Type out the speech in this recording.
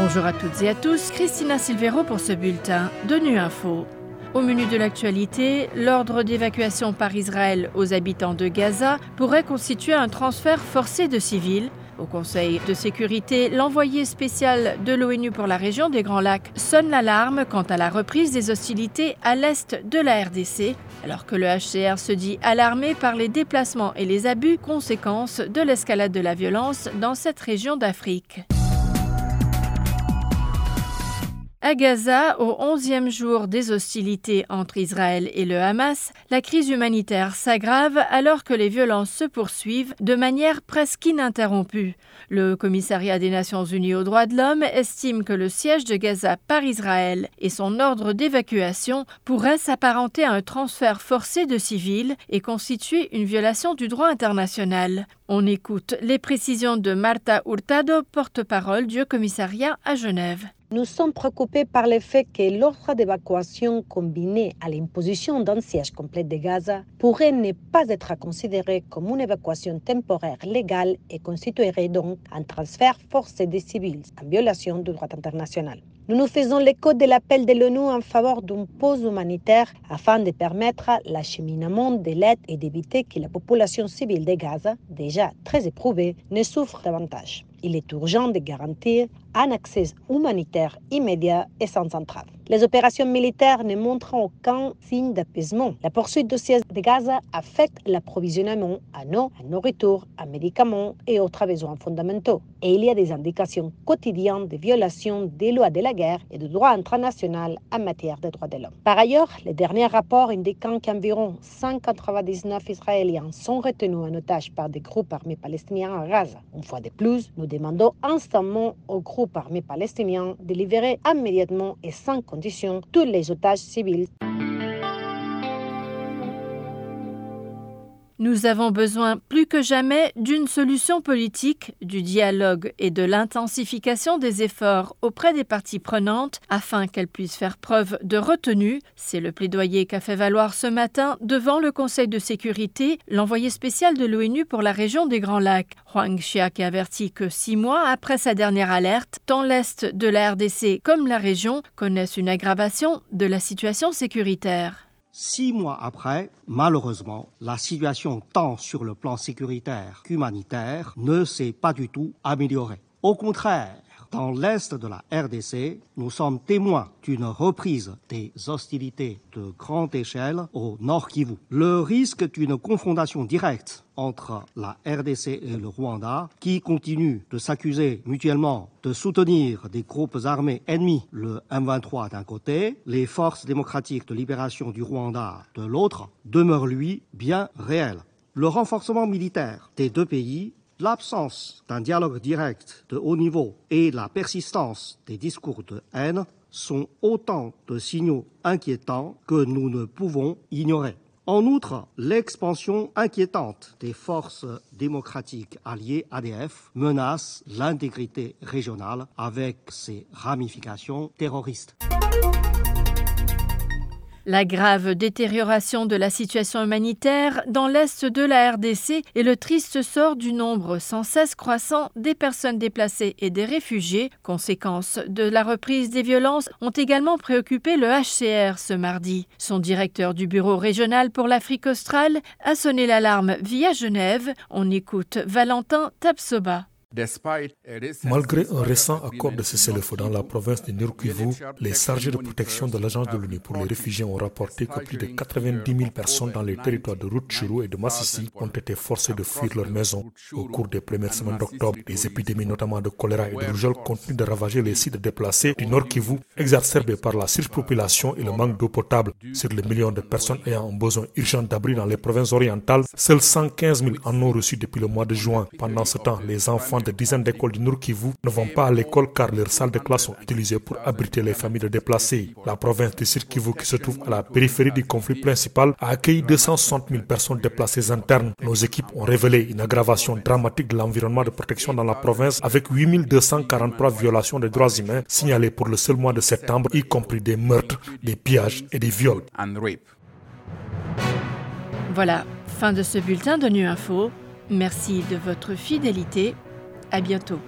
Bonjour à toutes et à tous, Christina Silvero pour ce bulletin de Nu Info. Au menu de l'actualité, l'ordre d'évacuation par Israël aux habitants de Gaza pourrait constituer un transfert forcé de civils. Au Conseil de sécurité, l'envoyé spécial de l'ONU pour la région des Grands Lacs sonne l'alarme quant à la reprise des hostilités à l'est de la RDC, alors que le HCR se dit alarmé par les déplacements et les abus conséquences de l'escalade de la violence dans cette région d'Afrique. À Gaza, au onzième jour des hostilités entre Israël et le Hamas, la crise humanitaire s'aggrave alors que les violences se poursuivent de manière presque ininterrompue. Le commissariat des Nations Unies aux droits de l'homme estime que le siège de Gaza par Israël et son ordre d'évacuation pourraient s'apparenter à un transfert forcé de civils et constituer une violation du droit international. On écoute les précisions de Marta Hurtado, porte-parole du commissariat à Genève. Nous sommes préoccupés par le fait que l'ordre d'évacuation combiné à l'imposition d'un siège complet de Gaza pourrait ne pas être considéré comme une évacuation temporaire légale et constituerait donc un transfert forcé des civils en violation du droit international. Nous nous faisons l'écho de l'appel de l'ONU en faveur d'une pause humanitaire afin de permettre l'acheminement de l'aide et d'éviter que la population civile de Gaza, déjà très éprouvée, ne souffre davantage. Il est urgent de garantir un accès humanitaire immédiat et sans entrave. Les opérations militaires ne montrent aucun signe d'apaisement. La poursuite du siège de Gaza affecte l'approvisionnement en eau, en nourriture, en médicaments et autres besoins fondamentaux. Et il y a des indications quotidiennes de violations des lois de la guerre et du droit international en matière de droits de l'homme. Par ailleurs, les derniers rapports indiquant qu'environ 199 Israéliens sont retenus en otage par des groupes armés palestiniens à Gaza. Une fois de plus, nous demandons instamment aux groupes armés palestiniens de libérer immédiatement et sans condition tous les otages civils. Nous avons besoin plus que jamais d'une solution politique, du dialogue et de l'intensification des efforts auprès des parties prenantes afin qu'elles puissent faire preuve de retenue. C'est le plaidoyer qu'a fait valoir ce matin devant le Conseil de sécurité l'envoyé spécial de l'ONU pour la région des Grands Lacs. Huang Xiak avertit que six mois après sa dernière alerte, tant l'Est de la RDC comme la région connaissent une aggravation de la situation sécuritaire. Six mois après, malheureusement, la situation tant sur le plan sécuritaire qu'humanitaire ne s'est pas du tout améliorée. Au contraire, dans l'est de la RDC, nous sommes témoins d'une reprise des hostilités de grande échelle au nord Kivu. Le risque d'une confrontation directe entre la RDC et le Rwanda, qui continuent de s'accuser mutuellement de soutenir des groupes armés ennemis, le M23 d'un côté, les forces démocratiques de libération du Rwanda de l'autre, demeure lui bien réel. Le renforcement militaire des deux pays L'absence d'un dialogue direct de haut niveau et la persistance des discours de haine sont autant de signaux inquiétants que nous ne pouvons ignorer. En outre, l'expansion inquiétante des forces démocratiques alliées ADF menace l'intégrité régionale avec ses ramifications terroristes. La grave détérioration de la situation humanitaire dans l'est de la RDC et le triste sort du nombre sans cesse croissant des personnes déplacées et des réfugiés, conséquence de la reprise des violences, ont également préoccupé le HCR ce mardi. Son directeur du bureau régional pour l'Afrique australe a sonné l'alarme via Genève. On écoute Valentin Tapsoba. Malgré un récent accord de cessez-le-feu dans la province de Nord-Kivu, les chargés de protection de l'Agence de l'ONU pour les réfugiés ont rapporté que plus de 90 000 personnes dans les territoires de Rutshuru et de Massissi ont été forcées de fuir leur maison. Au cours des premières semaines d'octobre, les épidémies notamment de choléra et de rougeole continuent de ravager les sites déplacés du Nord-Kivu, exacerbés par la surpopulation et le manque d'eau potable. Sur les millions de personnes ayant un besoin urgent d'abri dans les provinces orientales, seuls 115 000 en ont reçu depuis le mois de juin. Pendant ce temps, les enfants de dizaines d'écoles du Nord Kivu ne vont pas à l'école car leurs salles de classe sont utilisées pour abriter les familles de déplacés. La province de Sud Kivu, qui se trouve à la périphérie du conflit principal, a accueilli 260 000 personnes déplacées internes. Nos équipes ont révélé une aggravation dramatique de l'environnement de protection dans la province avec 8 243 violations des droits humains signalées pour le seul mois de septembre, y compris des meurtres, des pillages et des viols. Voilà, fin de ce bulletin de Nu Info. Merci de votre fidélité à bientôt.